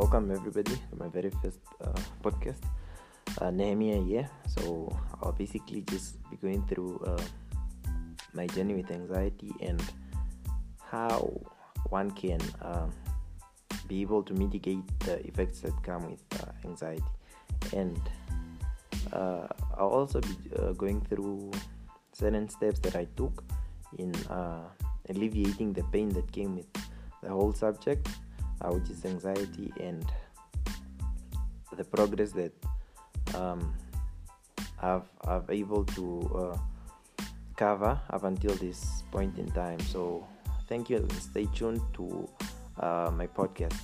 welcome everybody to my very first uh, podcast. Uh, Nehemiah here. So I'll basically just be going through uh, my journey with anxiety and how one can um, be able to mitigate the effects that come with uh, anxiety. And uh, I'll also be uh, going through certain steps that I took in alleviating the pain that came with the whole subject, which is anxiety, and the progress that um, I've, I've able to uh, cover up until this point in time. So, thank you and stay tuned to uh, my podcast.